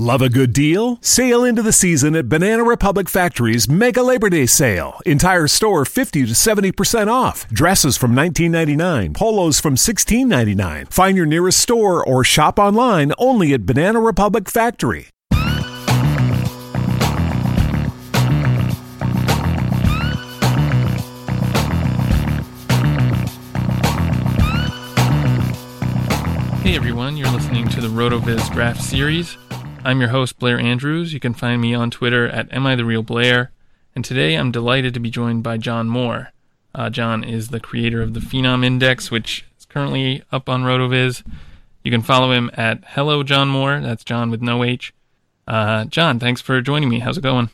Love a good deal? Sail into the season at Banana Republic Factory's Mega Labor Day Sale. Entire store 50 to 70% off. Dresses from $19.99, polos from $16.99. Find your nearest store or shop online only at Banana Republic Factory. Hey everyone, you're listening to the RotoViz Draft Series. I'm your host, Blair Andrews. You can find me on Twitter at Am I the Real Blair? And today I'm delighted to be joined by John Moore. Uh, John is the creator of the Phenom Index, which is currently up on RotoViz. You can follow him at Hello John Moore. That's John with no H. Uh, John, thanks for joining me. How's it going?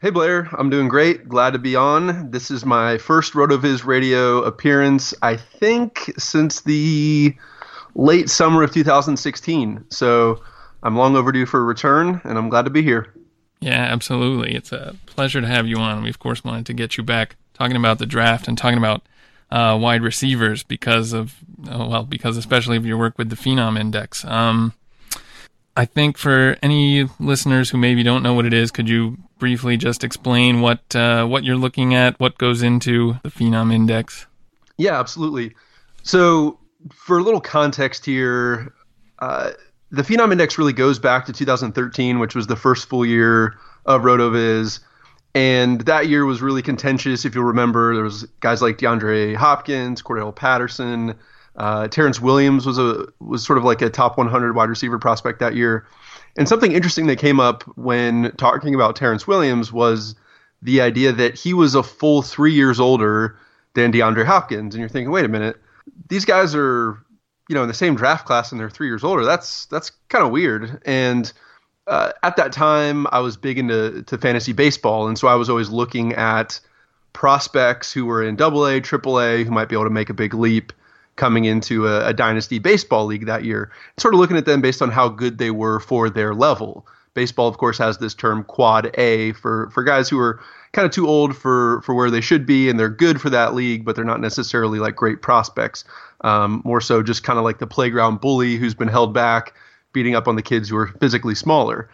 Hey Blair, I'm doing great. Glad to be on. This is my first RotoViz radio appearance, I think, since the late summer of 2016. So I'm long overdue for a return, and I'm glad to be here. Yeah, absolutely. It's a pleasure to have you on. We, of course, wanted to get you back talking about the draft and talking about uh, wide receivers because of, oh, well, because especially of your work with the Phenom Index. Um, I think for any listeners who maybe don't know what it is, could you briefly just explain what uh, what you're looking at, what goes into the Phenom Index? Yeah, absolutely. So, for a little context here, uh, the Phenom Index really goes back to 2013, which was the first full year of RotoViz. And that year was really contentious. If you'll remember, there was guys like DeAndre Hopkins, Cordarrelle Patterson, uh, Terrance Williams was a was sort of like a top 100 wide receiver prospect that year. And something interesting that came up when talking about Terrance Williams was the idea that he was a full three years older than DeAndre Hopkins. And you're thinking, wait a minute, these guys are you know in the same draft class and they're three years older. That's that's kind of weird. And uh, at that time, I was big into to fantasy baseball, and so I was always looking at prospects who were in Double A, Triple A, who might be able to make a big leap coming into a, a dynasty baseball league that year. Sort of looking at them based on how good they were for their level. Baseball, of course, has this term quad A for for guys who are kind of too old for for where they should be, and they're good for that league, but they're not necessarily like great prospects. Um, more so, just kind of like the playground bully who's been held back, beating up on the kids who are physically smaller.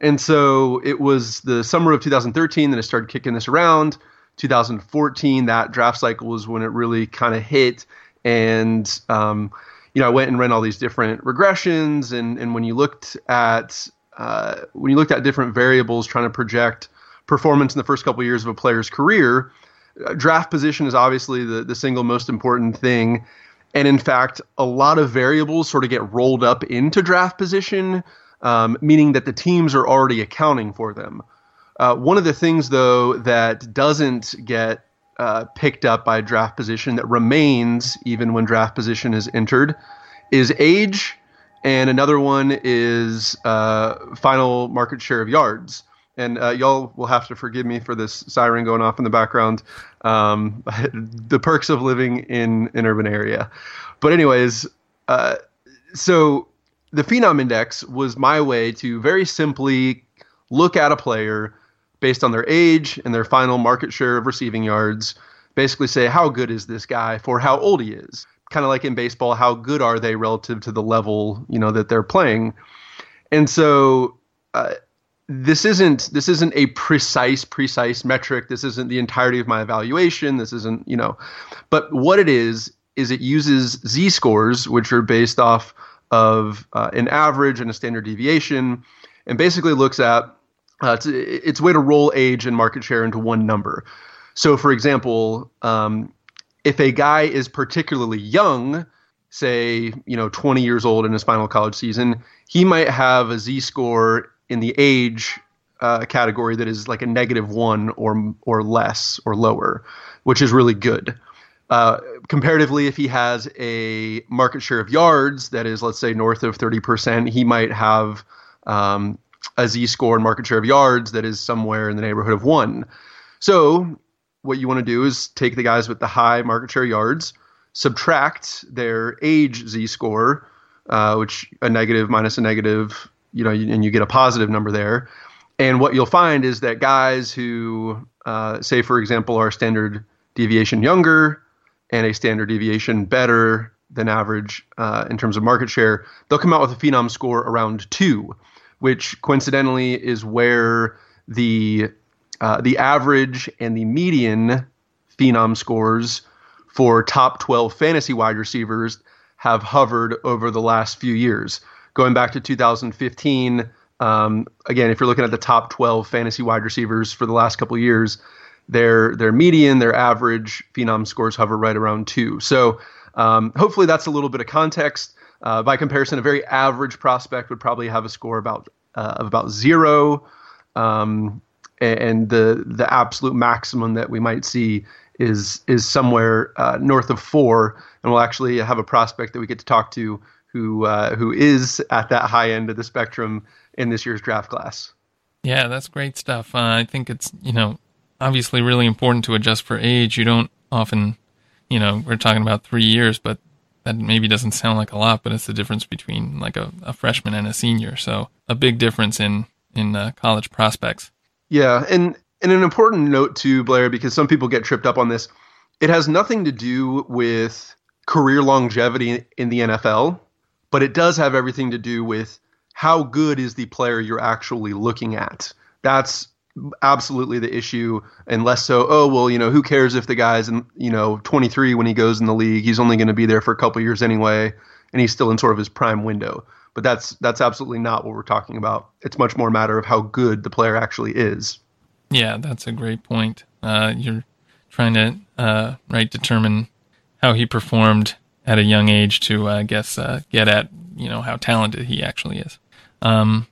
And so it was the summer of 2013 that I started kicking this around. 2014, that draft cycle was when it really kind of hit. And, um, you know, I went and ran all these different regressions. And, and when you looked at, uh, when you looked at different variables trying to project performance in the first couple of years of a player's career, uh, draft position is obviously the, the single most important thing. And in fact, a lot of variables sort of get rolled up into draft position, um, meaning that the teams are already accounting for them. Uh, one of the things, though, that doesn't get uh, picked up by draft position that remains even when draft position is entered is age, and another one is uh, final market share of yards. And uh, y'all will have to forgive me for this siren going off in the background. Um, the perks of living in an urban area. But anyways, uh, so the Phenom Index was my way to very simply look at a player based on their age and their final market share of receiving yards. Basically, say how good is this guy for how old he is. Kind of like in baseball, how good are they relative to the level you know that they're playing. And so uh, this isn't this isn't a precise precise metric. This isn't the entirety of my evaluation. This isn't you know, but what it is is it uses z scores, which are based off of uh, an average and a standard deviation, and basically looks at uh, it's, it's way to roll age and market share into one number. So, for example, um, if a guy is particularly young, say, you know, 20 years old in his final college season, he might have a Z score in the age uh, category that is like a negative one or or less or lower, which is really good. Uh, comparatively, if he has a market share of yards that is, let's say, north of 30%, he might have um, a Z score and market share of yards that is somewhere in the neighborhood of one. So what you want to do is take the guys with the high market share yards, subtract their age Z score, uh, which a negative minus a negative, you know, and you get a positive number there. And what you'll find is that guys who, uh, say, for example, are standard deviation younger and a standard deviation better than average uh, in terms of market share, they'll come out with a phenom score around two which coincidentally is where the uh, the average and the median phenom scores for top 12 fantasy wide receivers have hovered over the last few years. Going back to 2015, um, again, if you're looking at the top 12 fantasy wide receivers for the last couple years, their their median, their average phenom scores hover right around two. So um, hopefully that's a little bit of context. Uh, by comparison, a very average prospect would probably have a score about uh, of about zero, um, and the the absolute maximum that we might see is is somewhere uh, north of four. And we'll actually have a prospect that we get to talk to who uh, who is at that high end of the spectrum in this year's draft class. Yeah, that's great stuff. Uh, I think it's you know obviously really important to adjust for age. You don't often, you know, we're talking about three years, but that maybe doesn't sound like a lot, but it's the difference between like a, a freshman and a senior. So a big difference in in uh, college prospects. Yeah, and and an important note to Blair because some people get tripped up on this. It has nothing to do with career longevity in the NFL, but it does have everything to do with how good is the player you're actually looking at. That's absolutely the issue and less so oh well you know who cares if the guy's in you know 23 when he goes in the league? He's only going to be there for a couple years anyway and he's still in sort of his prime window. But that's that's absolutely not what we're talking about. It's much more a matter of how good the player actually is. Yeah that's a great point. Uh, you're trying to uh, right determine how he performed at a young age to uh, i guess uh, get at you know how talented he actually is um,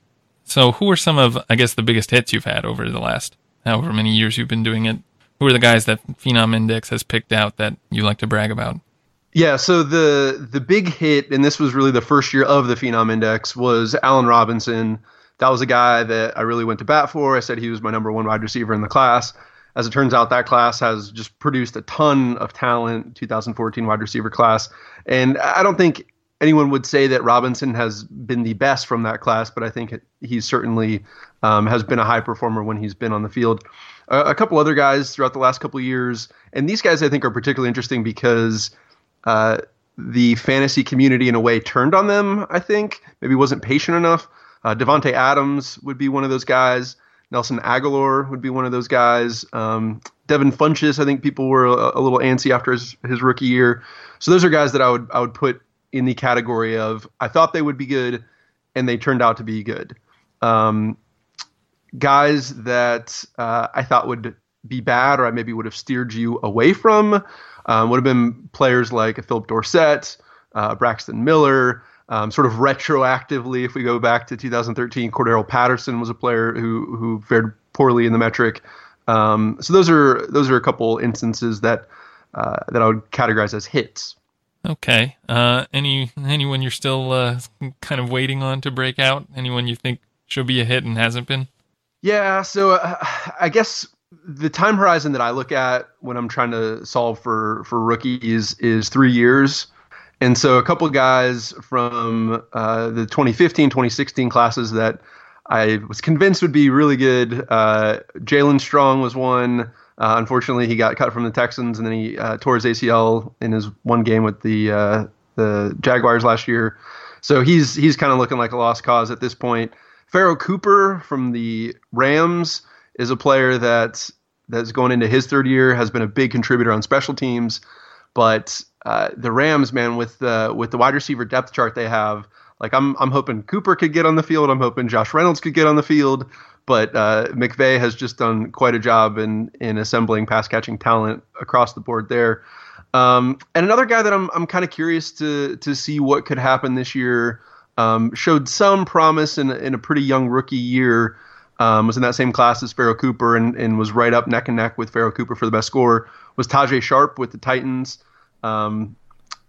so, who are some of, I guess, the biggest hits you've had over the last however many years you've been doing it? Who are the guys that Phenom Index has picked out that you like to brag about? Yeah, so the the big hit, and this was really the first year of the Phenom Index, was Allen Robinson. That was a guy that I really went to bat for. I said he was my number one wide receiver in the class. As it turns out, that class has just produced a ton of talent. 2014 wide receiver class, and I don't think anyone would say that Robinson has been the best from that class, but I think he certainly um, has been a high performer when he's been on the field. Uh, a couple other guys throughout the last couple years, and these guys I think are particularly interesting because uh, the fantasy community, in a way, turned on them. I think maybe wasn't patient enough. Uh, Davante Adams would be one of those guys. Nelson Agholor would be one of those guys. Um, Devin Funchess, I think people were a, a little antsy after his, his rookie year. So those are guys that I would I would put in the category of I thought they would be good and they turned out to be good. Um, guys that uh, I thought would be bad or I maybe would have steered you away from um, would have been players like Phillip Dorsett, uh, Braxton Miller. Um, sort of retroactively, if we go back to 2013, Cordarrelle Patterson was a player who who fared poorly in the metric. Um, so those are those are a couple instances that uh, that I would categorize as hits. Okay. Uh, any anyone you're still uh, kind of waiting on to break out? Anyone you think should be a hit and hasn't been? Yeah. So uh, I guess the time horizon that I look at when I'm trying to solve for for rookies is three years. And so a couple guys from uh, the 2015, 2016 classes that I was convinced would be really good. Uh, Jaelen Strong was one. Uh, unfortunately, he got cut from the Texans, and then he uh, tore his ACL in his one game with the uh, the Jaguars last year. So he's he's kind of looking like a lost cause at this point. Pharoh Cooper from the Rams is a player that that's going into his third year, has been a big contributor on special teams, but uh, the Rams, man, with the with the wide receiver depth chart they have, like I'm I'm hoping Cooper could get on the field. I'm hoping Josh Reynolds could get on the field. But uh, McVay has just done quite a job in in assembling pass catching talent across the board there. Um, and another guy that I'm I'm kind of curious to to see what could happen this year. Um, showed some promise in in a pretty young rookie year. Um, was in that same class as Pharoh Cooper and, and was right up neck and neck with Pharoh Cooper for the best score. Was Tajaé Sharpe with the Titans. Um,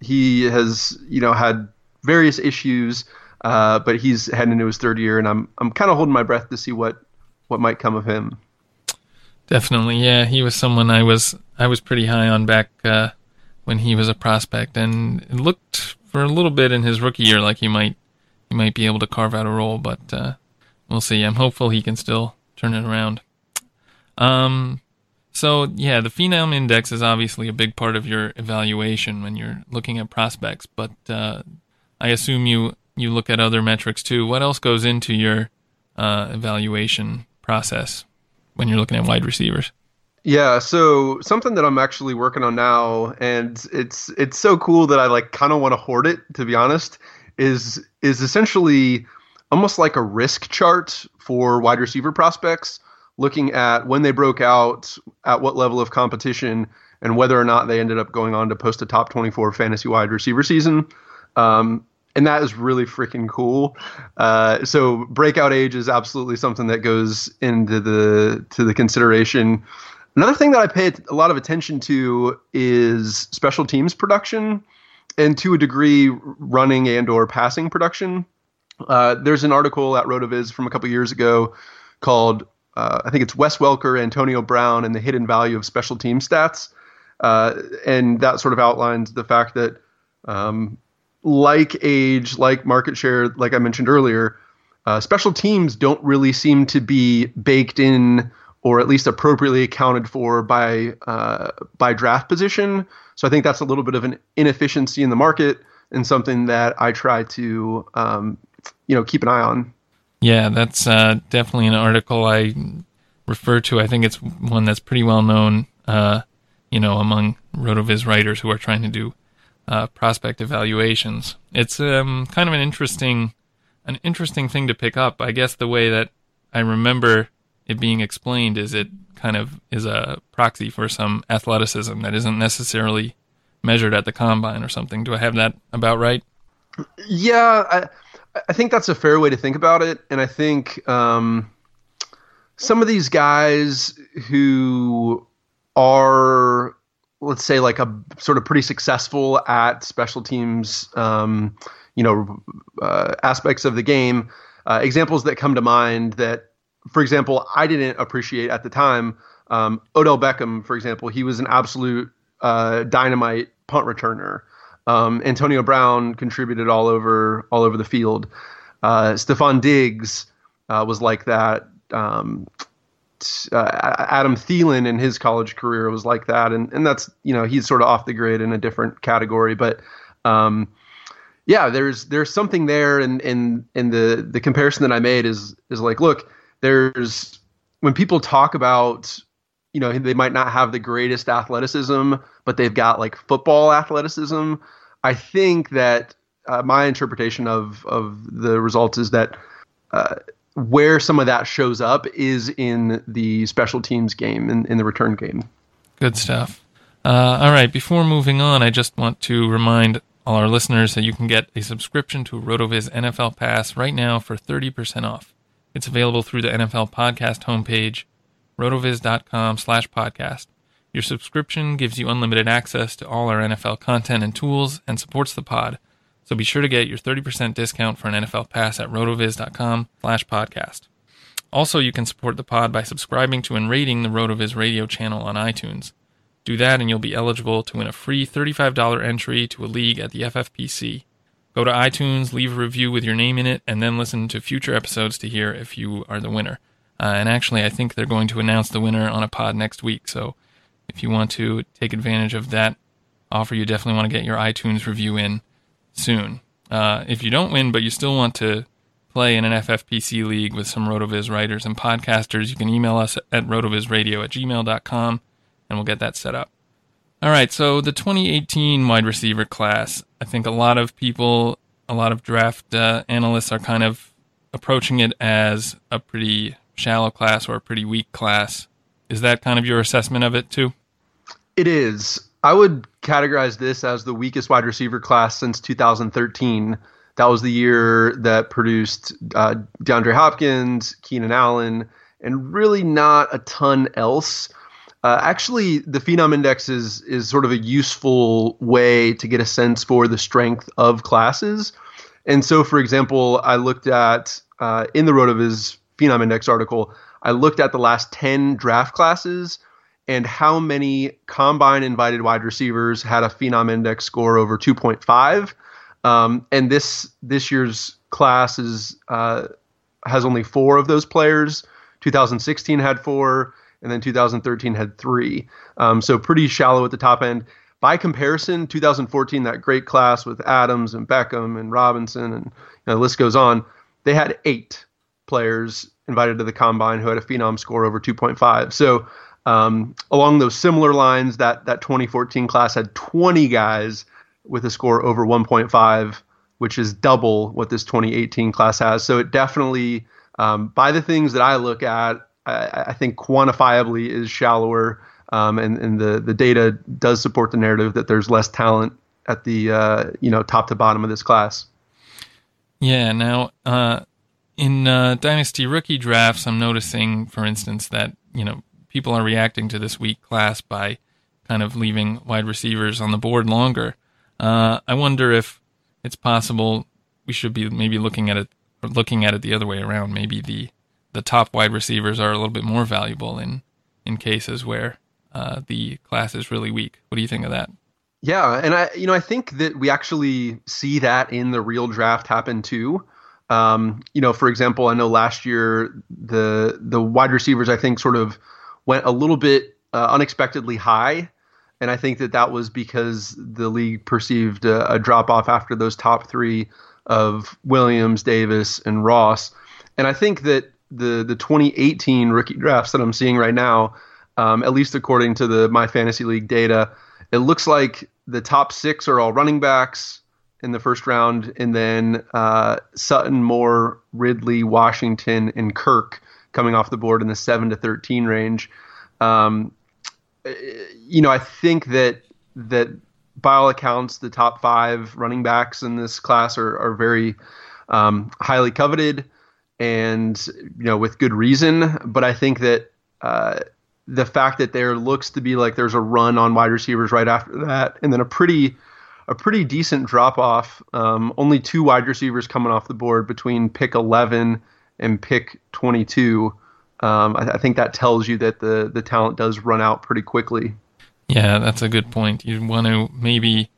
he has you know had various issues, uh, but he's heading into his third year, and I'm I'm kind of holding my breath to see what what might come of him. Definitely, yeah. He was someone I was I was pretty high on back uh, when he was a prospect, and it looked for a little bit in his rookie year like he might he might be able to carve out a role, but uh, we'll see. I'm hopeful he can still turn it around. Um, so yeah, the Phenom Index is obviously a big part of your evaluation when you're looking at prospects, but uh, I assume you you look at other metrics too. What else goes into your uh, evaluation process when you're looking at wide receivers? Yeah, so something that I'm actually working on now, and it's it's so cool that I like kind of want to hoard it. To be honest, is is essentially almost like a risk chart for wide receiver prospects, looking at when they broke out, at what level of competition, and whether or not they ended up going on to post a top 24 fantasy wide receiver season. Um, and that is really freaking cool. Uh, so breakout age is absolutely something that goes into the to the consideration. Another thing that I pay a lot of attention to is special teams production, and to a degree, running and or passing production. Uh, there's an article at Rotoviz from a couple years ago called uh, I think it's Wes Welker, Antonio Brown, and the hidden value of special team stats, uh, and that sort of outlines the fact that um, like age, like market share, like I mentioned earlier, uh, special teams don't really seem to be baked in or at least appropriately accounted for by uh, by draft position. So I think that's a little bit of an inefficiency in the market and something that I try to um, you know keep an eye on. Yeah, that's uh, definitely an article I refer to. I think it's one that's pretty well known, uh, you know, among Rotoviz writers who are trying to do uh, prospect evaluations. It's um, kind of an interesting, an interesting thing to pick up. I guess the way that I remember it being explained is it kind of is a proxy for some athleticism that isn't necessarily measured at the combine or something. Do I have that about right? Yeah, I, I think that's a fair way to think about it, and I think um, some of these guys who are let's say like a sort of pretty successful at special teams um, you know uh, aspects of the game uh, examples that come to mind that for example i didn't appreciate at the time um, odell beckham for example he was an absolute uh, dynamite punt returner um, antonio brown contributed all over all over the field. Uh, stefon diggs uh, was like that. Um, uh, Adam Thielen in his college career was like that, and and that's you know he's sort of off the grid in a different category, but um, yeah, there's there's something there, and and and the the comparison that I made is is like, look, there's when people talk about you know they might not have the greatest athleticism, but they've got like football athleticism. I think that uh, my interpretation of of the results is that. Uh, where some of that shows up is in the special teams game, in, in the return game. Good stuff. Uh, all right, before moving on, I just want to remind all our listeners that you can get a subscription to RotoViz NFL Pass right now for 30% off. It's available through the NFL podcast homepage. rotoviz.com slash podcast. Your subscription gives you unlimited access to all our NFL content and tools and supports the pod. So be sure to get your 30% discount for an NFL pass at rotoviz.com slash podcast. Also, you can support the pod by subscribing to and rating the Rotoviz radio channel on iTunes. Do that and you'll be eligible to win a free $35 entry to a league at the FFPC. Go to iTunes, leave a review with your name in it, and then listen to future episodes to hear if you are the winner. Uh, and actually, I think they're going to announce the winner on a pod next week. So if you want to take advantage of that offer, you definitely want to get your iTunes review in soon. Uh, if you don't win, but you still want to play in an FFPC league with some RotoViz writers and podcasters, you can email us at rotovizradio at gmail.com and we'll get that set up. All right, so the 2018 wide receiver class, I think a lot of people, a lot of draft uh, analysts are kind of approaching it as a pretty shallow class or a pretty weak class. Is that kind of your assessment of it too? It is. I would categorize this as the weakest wide receiver class since 2013. That was the year that produced uh, DeAndre Hopkins, Keenan Allen, and really not a ton else. Uh, actually, the Phenom Index is is sort of a useful way to get a sense for the strength of classes. And so, for example, I looked at uh, in the Rotoviz Phenom Index article, I looked at the last 10 draft classes and how many combine invited wide receivers had a phenom index score over 2.5 um, and this this year's class is uh, has only four of those players. 2016 had four and then 2013 had three. Um, so pretty shallow at the top end. By comparison 2014 that great class with adams and beckham and robinson and you know, the list goes on they had eight players invited to the combine who had a phenom score over 2.5 so um, along those similar lines, that that 2014 class had 20 guys with a score over 1.5, which is double what this 2018 class has. So it definitely, um, by the things that I look at, I, I think quantifiably is shallower, um, and and the the data does support the narrative that there's less talent at the uh, you know top to bottom of this class. Yeah. Now, uh, in uh, dynasty rookie drafts, I'm noticing, for instance, that you know people are reacting to this weak class by kind of leaving wide receivers on the board longer. Uh, I wonder if it's possible we should be maybe looking at it looking at it the other way around. Maybe the the top wide receivers are a little bit more valuable in in cases where uh, the class is really weak. What do you think of that? Yeah, and I you know I think that we actually see that in the real draft happen too. Um, you know, for example, I know last year the the wide receivers I think sort of went a little bit uh, unexpectedly high. And I think that that was because the league perceived a, a drop off after those top three of Williams, Davis, and Ross. And I think that the the 2018 rookie drafts that I'm seeing right now, um, at least according to the My Fantasy League data, it looks like the top six are all running backs in the first round, and then uh, Sutton, Moore, Ridley, Washington, and Kirk coming off the board in the seven to thirteen range. Um, you know, I think that that by all accounts, the top five running backs in this class are are very um, highly coveted, and you know with good reason. But I think that uh, the fact that there looks to be like there's a run on wide receivers right after that, and then a pretty a pretty decent drop off. Um, only two wide receivers coming off the board between pick 11 and pick 22, um, I, I, think that tells you that the the talent does run out pretty quickly. Yeah, that's a good point. You want to maybe,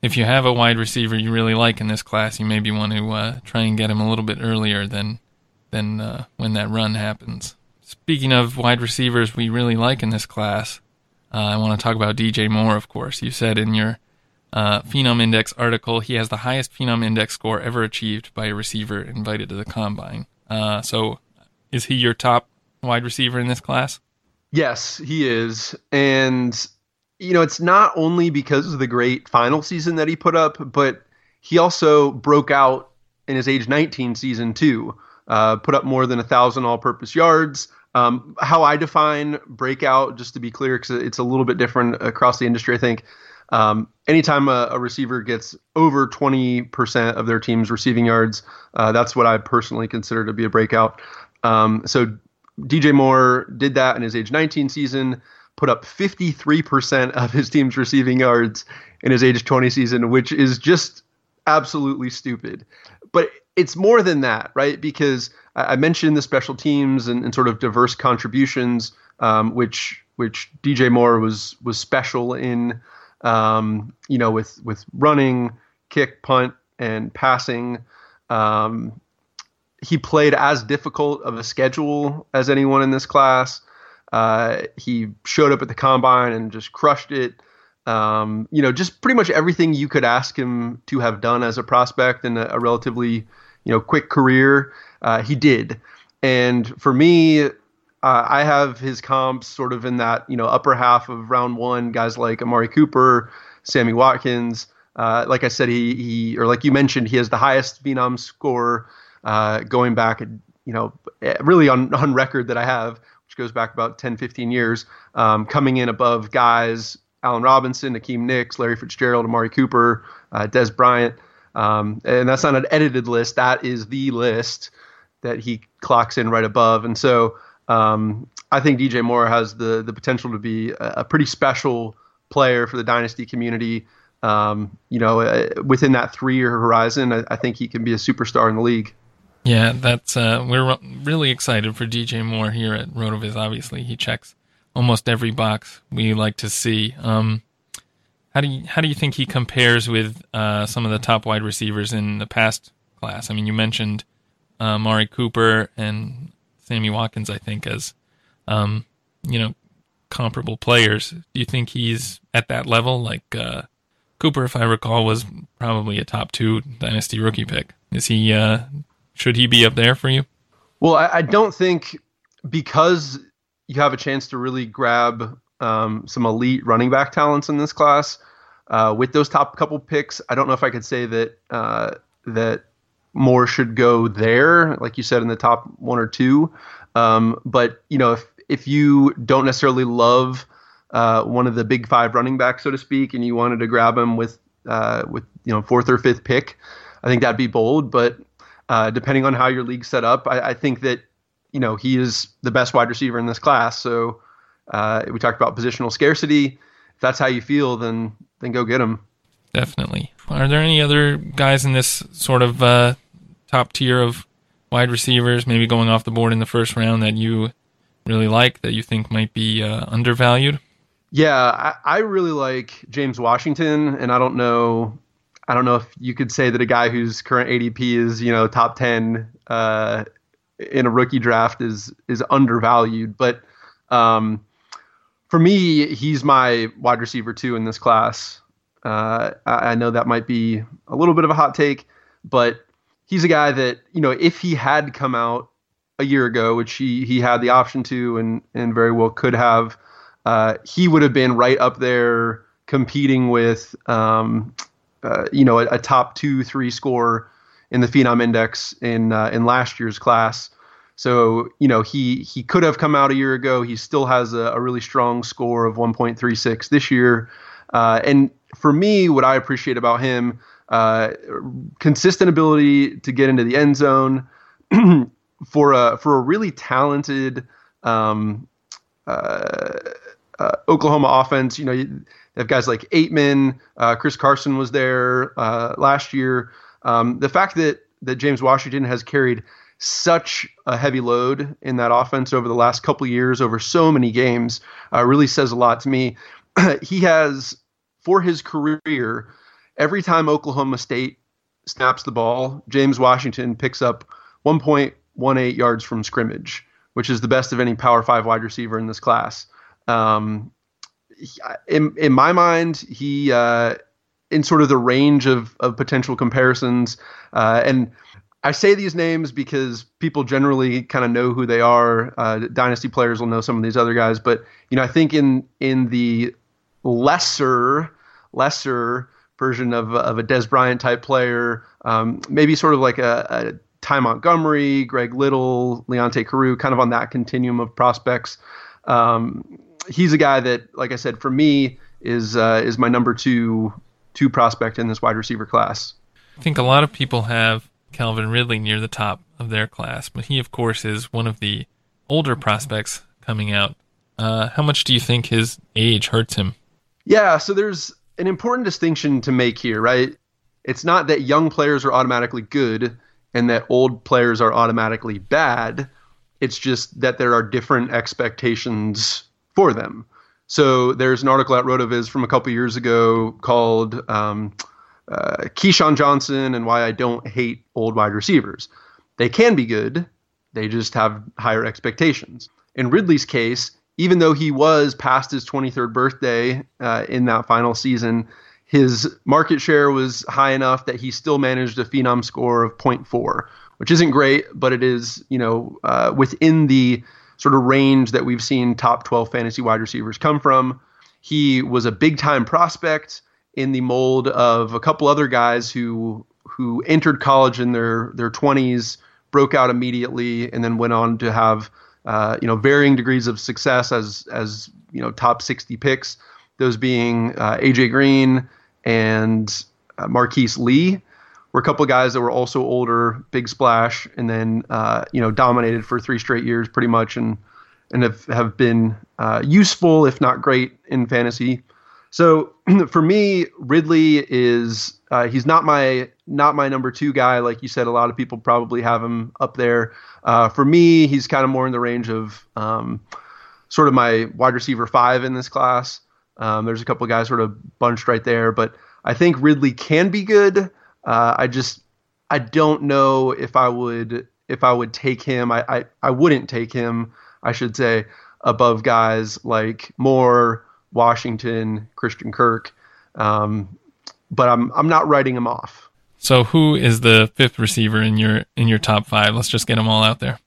if you have a wide receiver you really like in this class, you maybe want to uh, try and get him a little bit earlier than than uh, when that run happens. Speaking of wide receivers we really like in this class, uh, I want to talk about DJ Moore. Of course, you said in your uh, Phenom Index article he has the highest Phenom Index score ever achieved by a receiver invited to the combine. Uh, so, is he your top wide receiver in this class? Yes, he is. And, you know, it's not only because of the great final season that he put up, but he also broke out in his age 19 season, too. Uh, put up more than a thousand all purpose yards. Um, how I define breakout, just to be clear, because it's a little bit different across the industry, I think. Um, anytime a, a, receiver gets over 20% of their team's receiving yards, uh, that's what I personally consider to be a breakout. Um, so DJ Moore did that in his age 19 season, put up 53% of his team's receiving yards in his age 20 season, which is just absolutely stupid. But it's more than that, right? Because I mentioned the special teams and, and sort of diverse contributions, um, which which DJ Moore was was special in, um, you know, with with running, kick, punt, and passing. Um, he played as difficult of a schedule as anyone in this class. Uh, he showed up at the combine and just crushed it. Um, you know, just pretty much everything you could ask him to have done as a prospect in a, a relatively, you know, quick career, uh, he did. And for me, uh, I have his comps sort of in that you know upper half of round one. Guys like Amari Cooper, Sammy Watkins. Uh, like I said, he he or like you mentioned, he has the highest Phenom score uh, going back, you know, really on on record that I have, which goes back about 10, 15 years, um, coming in above guys Allen Robinson, Akiem Hicks, Larry Fitzgerald, Amari Cooper, uh, Dez Bryant. Um, and that's not an edited list. That is the list that he clocks in right above. And so um, I think DJ Moore has the the potential to be a, a pretty special player for the dynasty community. Um, you know, uh, within that three year horizon, I, I, think he can be a superstar in the league. Yeah, that's uh, we're really excited for DJ Moore here at Rotoviz. Obviously, he checks almost every box we like to see. Um, how do you how do you think he compares with uh, some of the top wide receivers in the past class? I mean, you mentioned uh, Mari Cooper and Sammy Watkins. I think as um, you know comparable players. Do you think he's at that level? Like uh, Cooper, if I recall, was probably a top two dynasty rookie pick. Is he? Uh, should he be up there for you? Well, I, I don't think because you have a chance to really grab um, some elite running back talents in this class uh, with those top couple picks. I don't know if I could say that uh, that more should go there, like you said, in the top one or two. Um, but you know, if if you don't necessarily love uh, one of the big five running backs, so to speak, and you wanted to grab him with uh, with you know fourth or fifth pick, I think that'd be bold. But uh, depending on how your league's set up, I, I think that you know, he is the best wide receiver in this class. So uh, we talked about positional scarcity. If that's how you feel, then then go get him. Definitely. Are there any other guys in this sort of uh, top tier of wide receivers, maybe going off the board in the first round, that you really like that you think might be uh, undervalued? Yeah, I, I really like James Washington, and I don't know I don't know if you could say that a guy whose current ADP is, you know, top 10 uh, in a rookie draft is is undervalued. But um, for me, he's my wide receiver two in this class. Uh, I, I know that might be a little bit of a hot take, but he's a guy that you know if he had come out a year ago, which he he had the option to and and very well could have, uh, he would have been right up there competing with um, uh, you know a, a, top two three score in the Phenom Index in uh, in last year's class. So you know he he could have come out a year ago. He still has a, a really strong score of 1.36 this year. Uh, and for me, what I appreciate about him, uh, consistent ability to get into the end zone for a for a really talented um, uh, uh Oklahoma offense. You know, they have guys like Ateman, uh, Chris Carson was there uh, last year. Um, the fact that that James Washington has carried such a heavy load in that offense over the last couple years, over so many games, uh, really says a lot to me. he has, for his career, every time Oklahoma State snaps the ball, James Washington picks up 1.18 yards from scrimmage, which is the best of any Power Five wide receiver in this class. Um, in in my mind, he uh, in sort of the range of of potential comparisons. Uh, and I say these names because people generally kind of know who they are. Uh, dynasty players will know some of these other guys, but you know, I think in in the lesser lesser version of of a Dez Bryant type player, um, maybe sort of like a, a Ty Montgomery, Greg Little, Leonte Carroo, kind of on that continuum of prospects. Um, he's a guy that, like I said, for me is uh, is my number two two prospect in this wide receiver class. I think a lot of people have Calvin Ridley near the top of their class, but he, of course, is one of the older prospects coming out. Uh, how much do you think his age hurts him? Yeah, so there's an important distinction to make here, right? It's not that young players are automatically good and that old players are automatically bad. It's just that there are different expectations for them. So there's an article at RotoViz from a couple years ago called um, uh, Keyshawn Johnson and Why I Don't Hate Old Wide Receivers. They can be good, they just have higher expectations. In Ridley's case, even though he was past his 23rd birthday uh, in that final season, his market share was high enough that he still managed a phenom score of 0.4, which isn't great, but it is, you know, uh, within the sort of range that we've seen top 12 fantasy wide receivers come from. He was a big time prospect in the mold of a couple other guys who who entered college in their their 20s, broke out immediately, and then went on to have uh, you know, varying degrees of success as as you know top 60 picks. Those being uh, AJ Green and uh, Marquise Lee were a couple guys that were also older, big splash, and then uh, you know dominated for three straight years pretty much, and and have have been uh, useful if not great in fantasy. So for me, Ridley is uh, he's not my not my number two guy. Like you said, a lot of people probably have him up there. Uh, for me, he's kind of more in the range of um, sort of my wide receiver five in this class. Um, there's a couple of guys sort of bunched right there, but I think Ridley can be good. Uh, I just I don't know if I would if I would take him. I, I I wouldn't take him. I should say above guys like Moore, Washington, Christian Kirk. Um, but I'm I'm not writing him off. So who is the fifth receiver in your in your top five? Let's just get them all out there.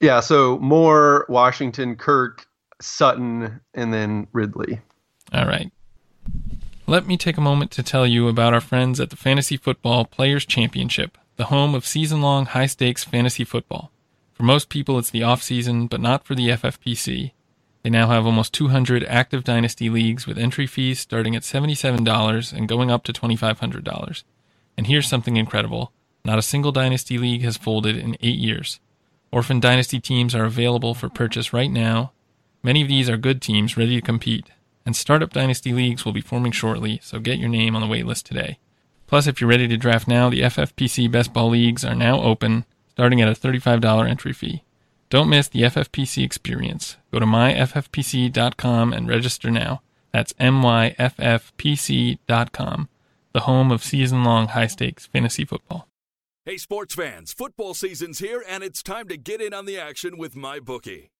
Yeah, so Moore, Washington, Kirk, Sutton, and then Ridley. All right. Let me take a moment to tell you about our friends at the Fantasy Football Players Championship, the home of season long high stakes fantasy football. For most people, it's the off season, but not for the FFPC. They now have almost 200 active dynasty leagues with entry fees starting at $77 and going up to $2,500. And here's something incredible not a single dynasty league has folded in eight years. Orphan dynasty teams are available for purchase right now. Many of these are good teams ready to compete, and startup dynasty leagues will be forming shortly, so get your name on the waitlist today. Plus, if you're ready to draft now, the FFPC Best Ball Leagues are now open, starting at a $35 entry fee. Don't miss the FFPC experience. Go to myffpc.com and register now. That's myffpc.com, the home of season long high stakes fantasy football. Hey, sports fans, football season's here, and it's time to get in on the action with MyBookie.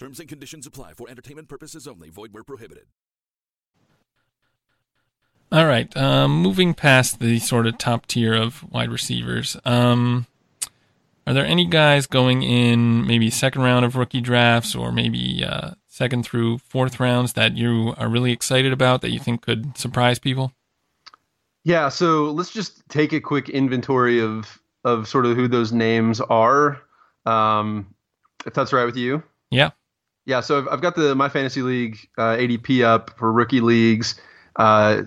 Terms and conditions apply for entertainment purposes only. Void where prohibited. All right. Um, moving past the sort of top tier of wide receivers, um, are there any guys going in maybe second round of rookie drafts or maybe uh, second through fourth rounds that you are really excited about that you think could surprise people? Yeah, so let's just take a quick inventory of of sort of who those names are, um, if that's right with you. Yeah. Yeah, so I've, got the my fantasy league uh, ADP up for rookie leagues. Uh,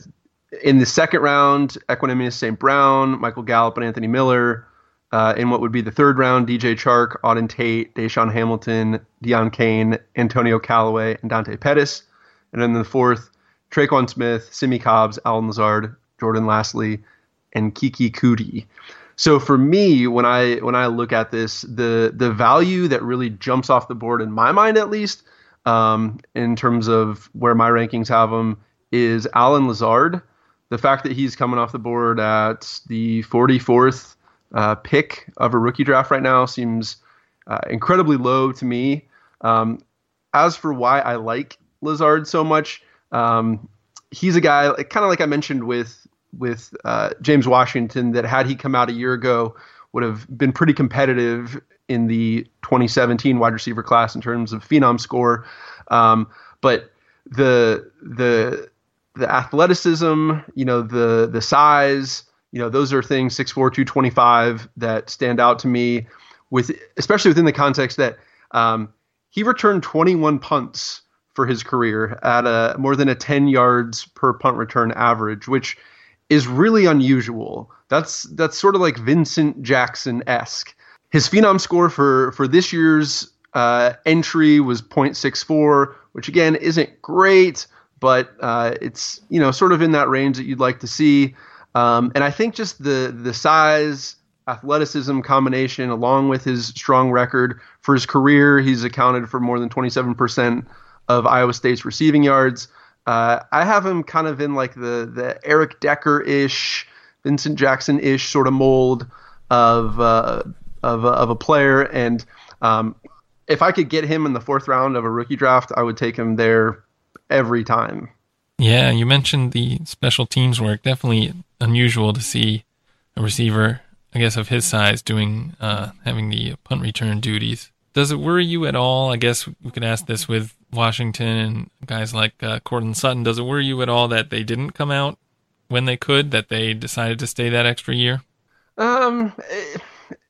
in the second round, Equanimeous St. Brown, Michael Gallup, and Anthony Miller. Uh, in what would be the third round, DJ Chark, Auden Tate, DaeSean Hamilton, Deon Cain, Antonio Callaway, and Dante Pettis. And then the fourth, Tre'Quan Smith, Simmie Cobbs, Allen Lazard, Jordan Lasley, and Keke Coutee. So for me, when I when I look at this, the the value that really jumps off the board in my mind, at least, um, in terms of where my rankings have him, is Allen Lazard. The fact that he's coming off the board at the 44th uh, pick of a rookie draft right now seems uh, incredibly low to me. Um, as for why I like Lazard so much, um, he's a guy kind of like I mentioned with with uh, James Washington that had he come out a year ago would have been pretty competitive in the 2017 wide receiver class in terms of phenom score. Um, but the the the athleticism, you know, the the size, you know, those are things 6'4", 225 that stand out to me. With especially within the context that um, he returned 21 punts for his career at a more than a 10 yards per punt return average, which is really unusual. That's that's sort of like Vincent Jackson esque. His phenom score for for this year's uh, entry was 0.64, which again isn't great, but uh, it's you know sort of in that range that you'd like to see. Um, and I think just the the size, athleticism combination, along with his strong record for his career, he's accounted for more than 27% of Iowa State's receiving yards. Uh, I have him kind of in like the the Eric Decker ish, Vincent Jackson ish sort of mold of uh, of of a player, and um, if I could get him in the fourth round of a rookie draft, I would take him there every time. Yeah, you mentioned the special teams work. Definitely unusual to see a receiver, I guess, of his size doing uh, having the punt return duties. Does it worry you at all? I guess we could ask this with Washington and guys like uh, Sutton. Does it worry you at all that they didn't come out when they could? That they decided to stay that extra year? Um, it,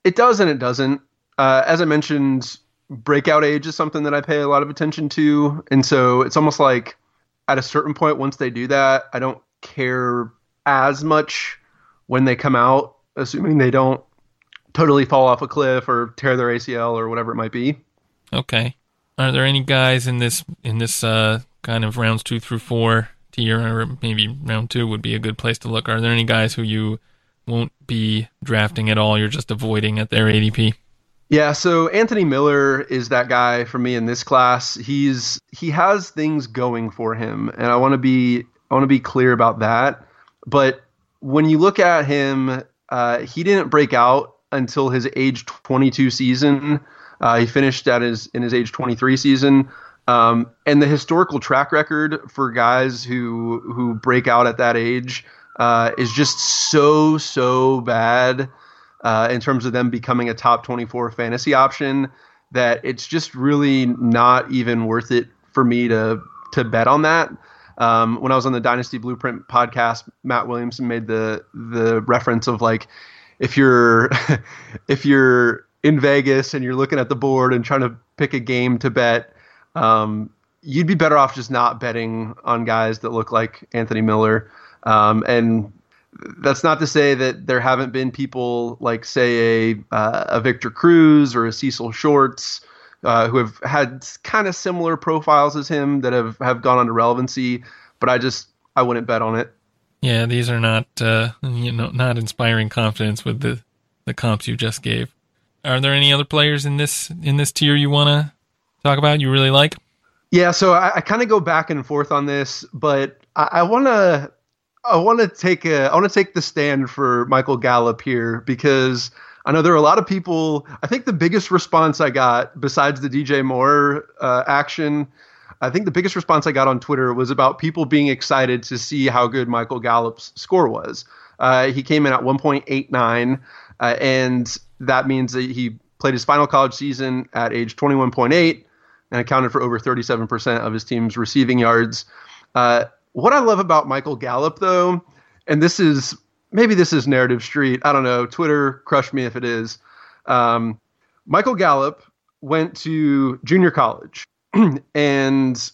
it does and it doesn't. Uh, as I mentioned, breakout age is something that I pay a lot of attention to, and so it's almost like at a certain point, once they do that, I don't care as much when they come out, assuming they don't totally fall off a cliff or tear their ACL or whatever it might be. Okay. Are there any guys in this in this uh, kind of rounds two through four tier, or maybe round two would be a good place to look? Are there any guys who you won't be drafting at all? You're just avoiding at their ADP. Yeah, so Anthony Miller is that guy for me in this class. He's he has things going for him, and I want to be I want to be clear about that. But when you look at him, uh, he didn't break out until his age 22 season. Uh, he finished at his in his age 23 season. Um, and the historical track record for guys who who break out at that age uh, is just so so bad uh, in terms of them becoming a top 24 fantasy option that it's just really not even worth it for me to to bet on that. Um, when I was on the Dynasty Blueprint podcast, Matt Williamson made the the reference of like if you're if you're in Vegas and you're looking at the board and trying to pick a game to bet, um, you'd be better off just not betting on guys that look like Anthony Miller. Um, and that's not to say that there haven't been people like, say, a, uh, a Victor Cruz or a Cecil Shorts uh, who have had kind of similar profiles as him that have, have gone on to relevancy, but I just I wouldn't bet on it. Yeah, these are not uh, you know not inspiring confidence with the the comps you just gave. Are there any other players in this in this tier you want to talk about? You really like? Yeah, so I, I kind of go back and forth on this, but I want to I want to take a I want to take the stand for Michael Gallup here because I know there are a lot of people. I think the biggest response I got besides the DJ Moore uh, action I think the biggest response I got on Twitter was about people being excited to see how good Michael Gallup's score was. Uh, he came in at 1.89, uh, and that means that he played his final college season at age 21.8 and accounted for over 37% of his team's receiving yards. Uh, what I love about Michael Gallup, though, and this is maybe this is narrative street. I don't know. Twitter, crush me if it is. Um, Michael Gallup went to junior college and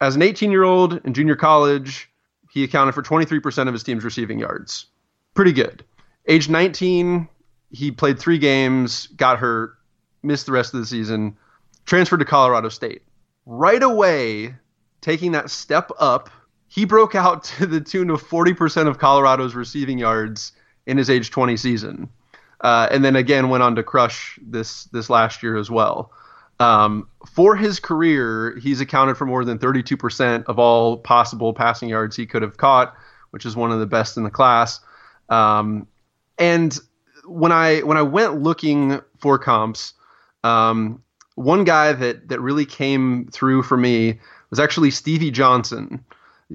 as an 18 year old in junior college, he accounted for 23% of his team's receiving yards. Pretty good. Age 19, he played three games, got hurt, missed the rest of the season, transferred to Colorado State. Right away, taking that step up, he broke out to the tune of 40% of Colorado's receiving yards in his age 20 season. Uh, and then again went on to crush this this last year as well. Um, for his career, he's accounted for more than 32% of all possible passing yards he could have caught, which is one of the best in the class. Um, and when I when I went looking for comps, um, one guy that that really came through for me was actually Stevie Johnson.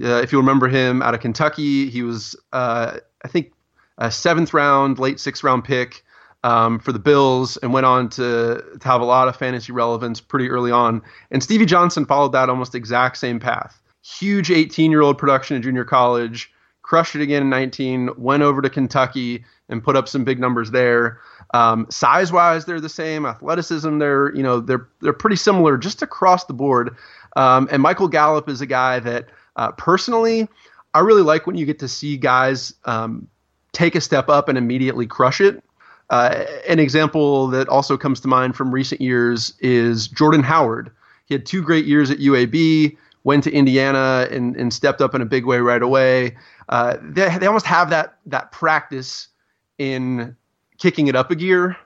Uh, if you remember him out of Kentucky, he was uh, I think a seventh round, late sixth round pick um, for the Bills and went on to, to have a lot of fantasy relevance pretty early on. And Stevie Johnson followed that almost exact same path. Huge 18 year old production in junior college, crushed it again in 19, went over to Kentucky and put up some big numbers there. Um, size wise, they're the same. Athleticism, they're you know they're they're pretty similar just across the board. Um, and Michael Gallup is a guy that uh, personally I really like when you get to see guys um, take a step up and immediately crush it. Uh, an example that also comes to mind from recent years is Jordan Howard. He had two great years at UAB, went to Indiana and, and stepped up in a big way right away. Uh, they, they almost have that that practice in kicking it up a gear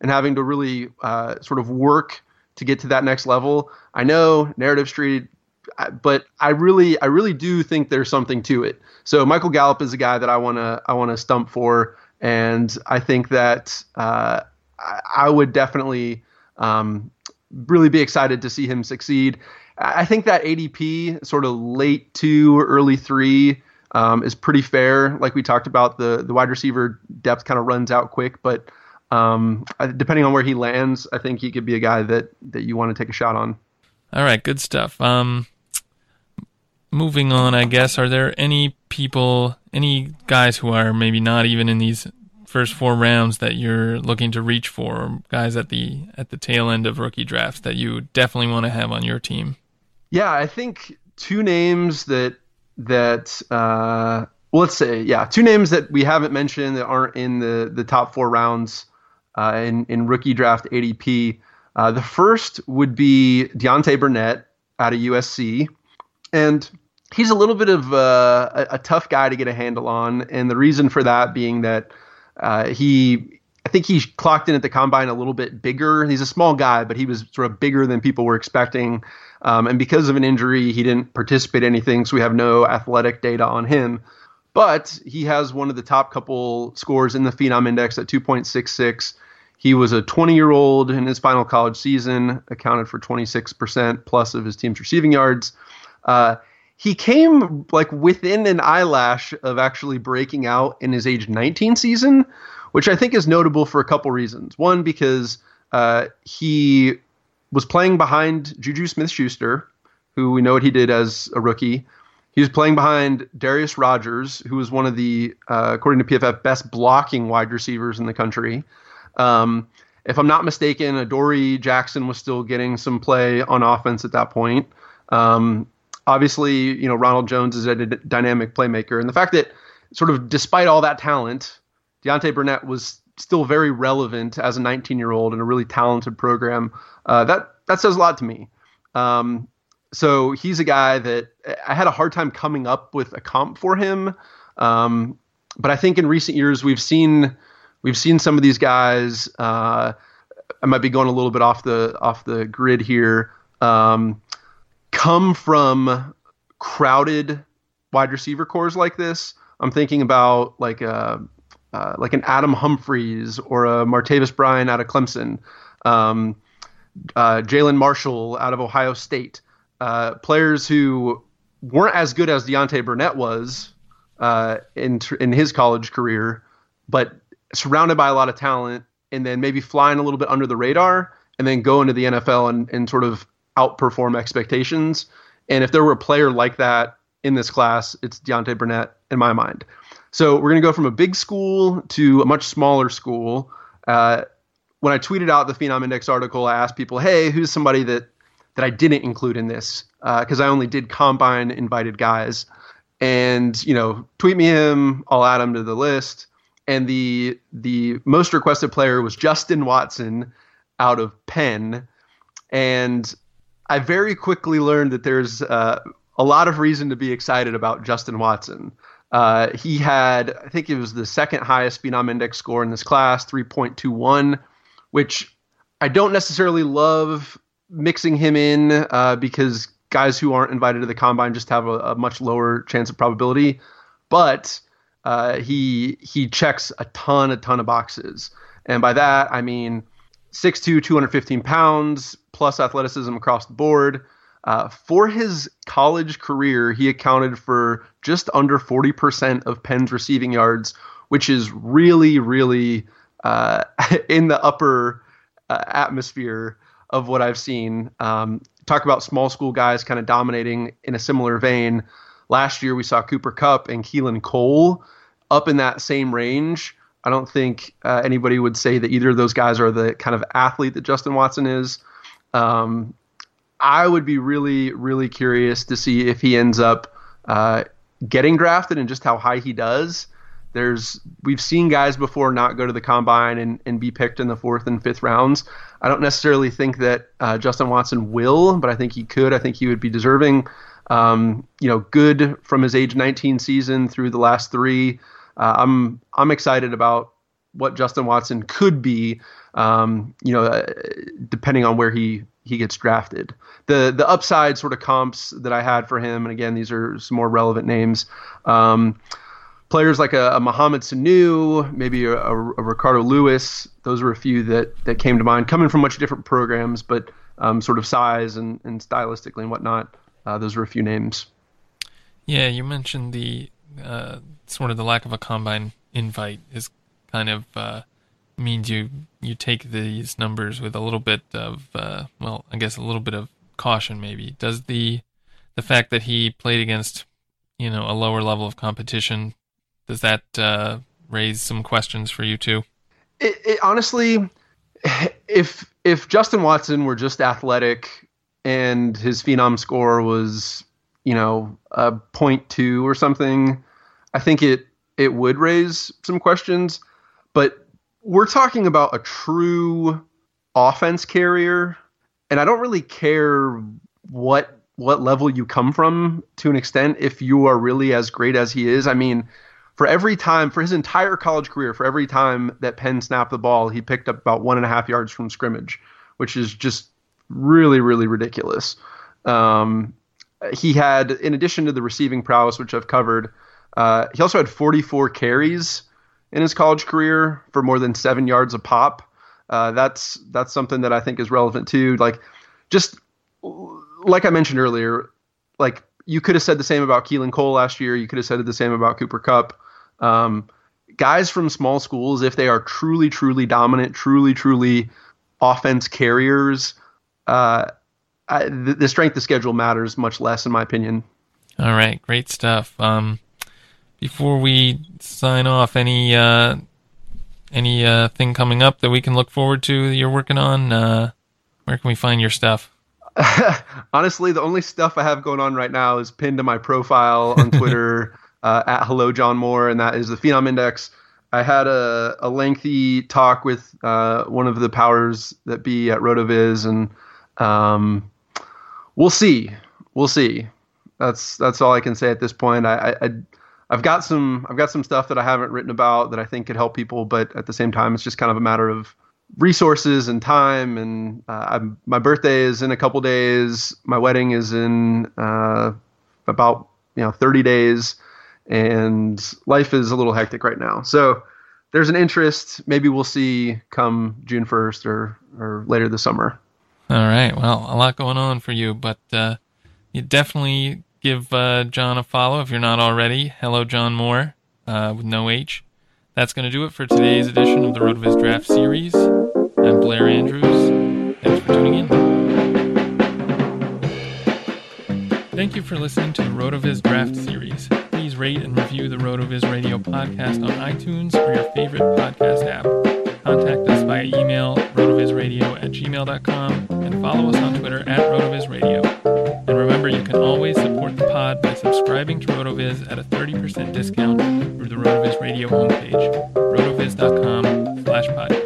and having to really uh, sort of work to get to that next level. I know narrative street, but I really I really do think there's something to it. So Michael Gallup is a guy that I want to I want to stump for and I think that uh, I, would definitely um, really be excited to see him succeed. I think that ADP, sort of late two, early three, um, is pretty fair. Like we talked about, the the wide receiver depth kind of runs out quick, but um, depending on where he lands, I think he could be a guy that that you want to take a shot on. All right, good stuff. Um, moving on, I guess, are there any people, any guys who are maybe not even in these first four rounds that you're looking to reach for, or guys at the at the tail end of rookie drafts that you definitely want to have on your team? Yeah, I think two names that that uh, well, let's say yeah, two names that we haven't mentioned that aren't in the the top four rounds uh, in in rookie draft ADP. Uh, the first would be Deontay Burnett out of USC. And he's a little bit of uh, a, a, tough guy to get a handle on, and the reason for that being that uh, he, I think he clocked in at the combine a little bit bigger. He's a small guy, but he was sort of bigger than people were expecting, um, and because of an injury, he didn't participate in anything, so we have no athletic data on him. But he has one of the top couple scores in the Phenom Index at 2.66. He was a 20 year old in his final college season, accounted for 26% plus of his team's receiving yards. Uh, he came like within an eyelash of actually breaking out in his age 19 season, which I think is notable for a couple reasons. One, because uh, he was playing behind Juju Smith Schuster, who we know what he did as a rookie. He was playing behind Darreus Rogers, who was one of the, uh, according to PFF, best blocking wide receivers in the country. Um, if I'm not mistaken, Adoree Jackson was still getting some play on offense at that point. Um, obviously, you know, Ronald Jones is a d- dynamic playmaker. And the fact that, sort of, despite all that talent, Deontay Burnett was still very relevant as a 19 year old in a really talented program, uh, that, that says a lot to me. Um, so he's a guy that I had a hard time coming up with a comp for him. Um, but I think in recent years we've seen we've seen some of these guys. Uh, I might be going a little bit off the off the grid here. Um, come from crowded wide receiver cores like this. I'm thinking about like a uh, like an Adam Humphries or a Martavis Bryant out of Clemson, um, uh, Jalin Marshall out of Ohio State. uh, players who weren't as good as Deontay Burnett was uh, in in his college career, but surrounded by a lot of talent, and then maybe flying a little bit under the radar, and then go into the NFL and, and sort of outperform expectations. And if there were a player like that in this class, it's Deontay Burnett in my mind. So we're going to go from a big school to a much smaller school. Uh, when I tweeted out the Phenom Index article, I asked people, "Hey, who's somebody that that I didn't include in this?" Because uh, I only did combine invited guys, and you know, tweet me him. I'll add him to the list. And the the most requested player was Justin Watson out of Penn, and I very quickly learned that there's uh, a lot of reason to be excited about Justin Watson. Uh, he had, I think it was the second highest Phenom Index score in this class, 3.21, which I don't necessarily love mixing him in uh, because guys who aren't invited to the combine just have a, a much lower chance of probability. But uh, he he checks a ton, a ton of boxes, and by that I mean 6'2", 215 pounds, plus athleticism across the board. Uh, for his college career, he accounted for just under 40% of Penn's receiving yards, which is really, really uh, in the upper uh, atmosphere of what I've seen. Um, talk about small school guys kind of dominating in a similar vein. Last year, we saw Cooper Kupp and Keelan Cole up in that same range. I don't think uh, anybody would say that either of those guys are the kind of athlete that Justin Watson is. Um, I would be really, really curious to see if he ends up uh, getting drafted and just how high he does. There's we've seen guys before not go to the combine and, and be picked in the fourth and fifth rounds. I don't necessarily think that uh, Justin Watson will, but I think he could. I think he would be deserving. Um, you know, good from his age 19 season through the last three uh, I'm I'm excited about what Justin Watson could be. Um, you know, uh, depending on where he he gets drafted. The the upside sort of comps that I had for him, and again, these are some more relevant names. Um, players like a, a Mohamed Sanu, maybe a, a, Ricardo Louis. Those were a few that that came to mind, coming from much different programs, but um, sort of size and, and stylistically and whatnot. Uh, those were a few names. Yeah, you mentioned the uh, sort of the lack of a combine invite is kind of uh, means you you take these numbers with a little bit of uh, well, I guess a little bit of caution maybe. Does the the fact that he played against you know a lower level of competition does that uh, raise some questions for you too? It, it, honestly, if if Justin Watson were just athletic and his phenom score was you know a point two or something, I think it it would raise some questions, but we're talking about a true offense carrier, and I don't really care what what level you come from to an extent if you are really as great as he is. I mean, for every time for his entire college career, for every time that Penn snapped the ball, he picked up about one and a half yards from scrimmage, which is just really, really ridiculous. Um, he had, in addition to the receiving prowess, which I've covered, uh, he also had 44 carries in his college career for more than seven yards a pop. Uh, that's that's something that I think is relevant too. Like, just like I mentioned earlier, like you could have said the same about Keelan Cole last year. You could have said the same about Cooper Kupp. Um, guys from small schools, if they are truly, truly dominant, truly, truly offense carriers, uh, I, the, the, strength of schedule matters much less, in my opinion. All right, great stuff. Um, before we sign off, any uh, any uh, thing coming up that we can look forward to that you're working on? Uh, where can we find your stuff? Honestly, the only stuff I have going on right now is pinned to my profile on Twitter uh, at Hello John Moore, and that is the Phenom Index. I had a, a lengthy talk with uh, one of the powers that be at Rotoviz, and um, we'll see. We'll see. That's that's all I can say at this point. I, I, I I've got some I've got some stuff that I haven't written about that I think could help people, but at the same time, it's just kind of a matter of resources and time. And uh, my birthday is in a couple days. My wedding is in uh, about you know 30 days, and life is a little hectic right now. So there's an interest. Maybe we'll see come June 1st or or later this summer. All right. Well, a lot going on for you, but. Uh You definitely give uh, John a follow if you're not already. Hello, John Moore, uh, with no H. That's going to do it for today's edition of the RotoViz Draft Series. I'm Blair Andrews. Thanks for tuning in. Thank you for listening to the RotoViz Draft Series. Please rate and review the RotoViz Radio podcast on iTunes or your favorite podcast app. Contact us via email, rotovizradio at gmail.com, and follow us on Twitter at rotovizradio. Remember, you can always support the pod by subscribing to RotoViz at a 30% discount through the RotoViz Radio homepage, rotoviz.com slash podcast.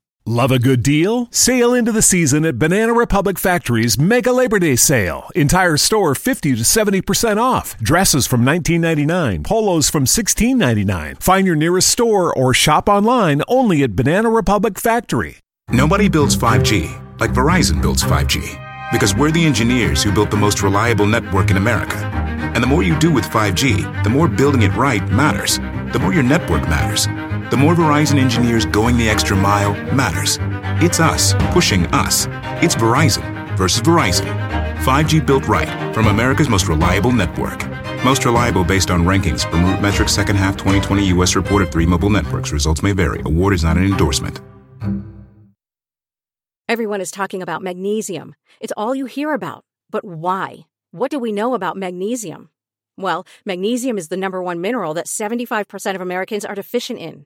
Love a good deal? Sail into the season at Banana Republic Factory's Mega Labor Day Sale. Entire store 50 to 70% off. Dresses from 19.99, polos from 16.99. Find your nearest store or shop online only at Banana Republic Factory. Nobody builds 5G like Verizon builds 5G because we're the engineers who built the most reliable network in America. And the more you do with 5G, the more building it right matters. The more your network matters the more Verizon engineers going the extra mile matters. It's us pushing us. It's Verizon versus Verizon. 5G built right from America's most reliable network. Most reliable based on rankings from RootMetrics second half 2020 U.S. report of three mobile networks. Results may vary. Award is not an endorsement. Everyone is talking about magnesium. It's all you hear about. But why? What do we know about magnesium? Well, magnesium is the number one mineral that 75% of Americans are deficient in.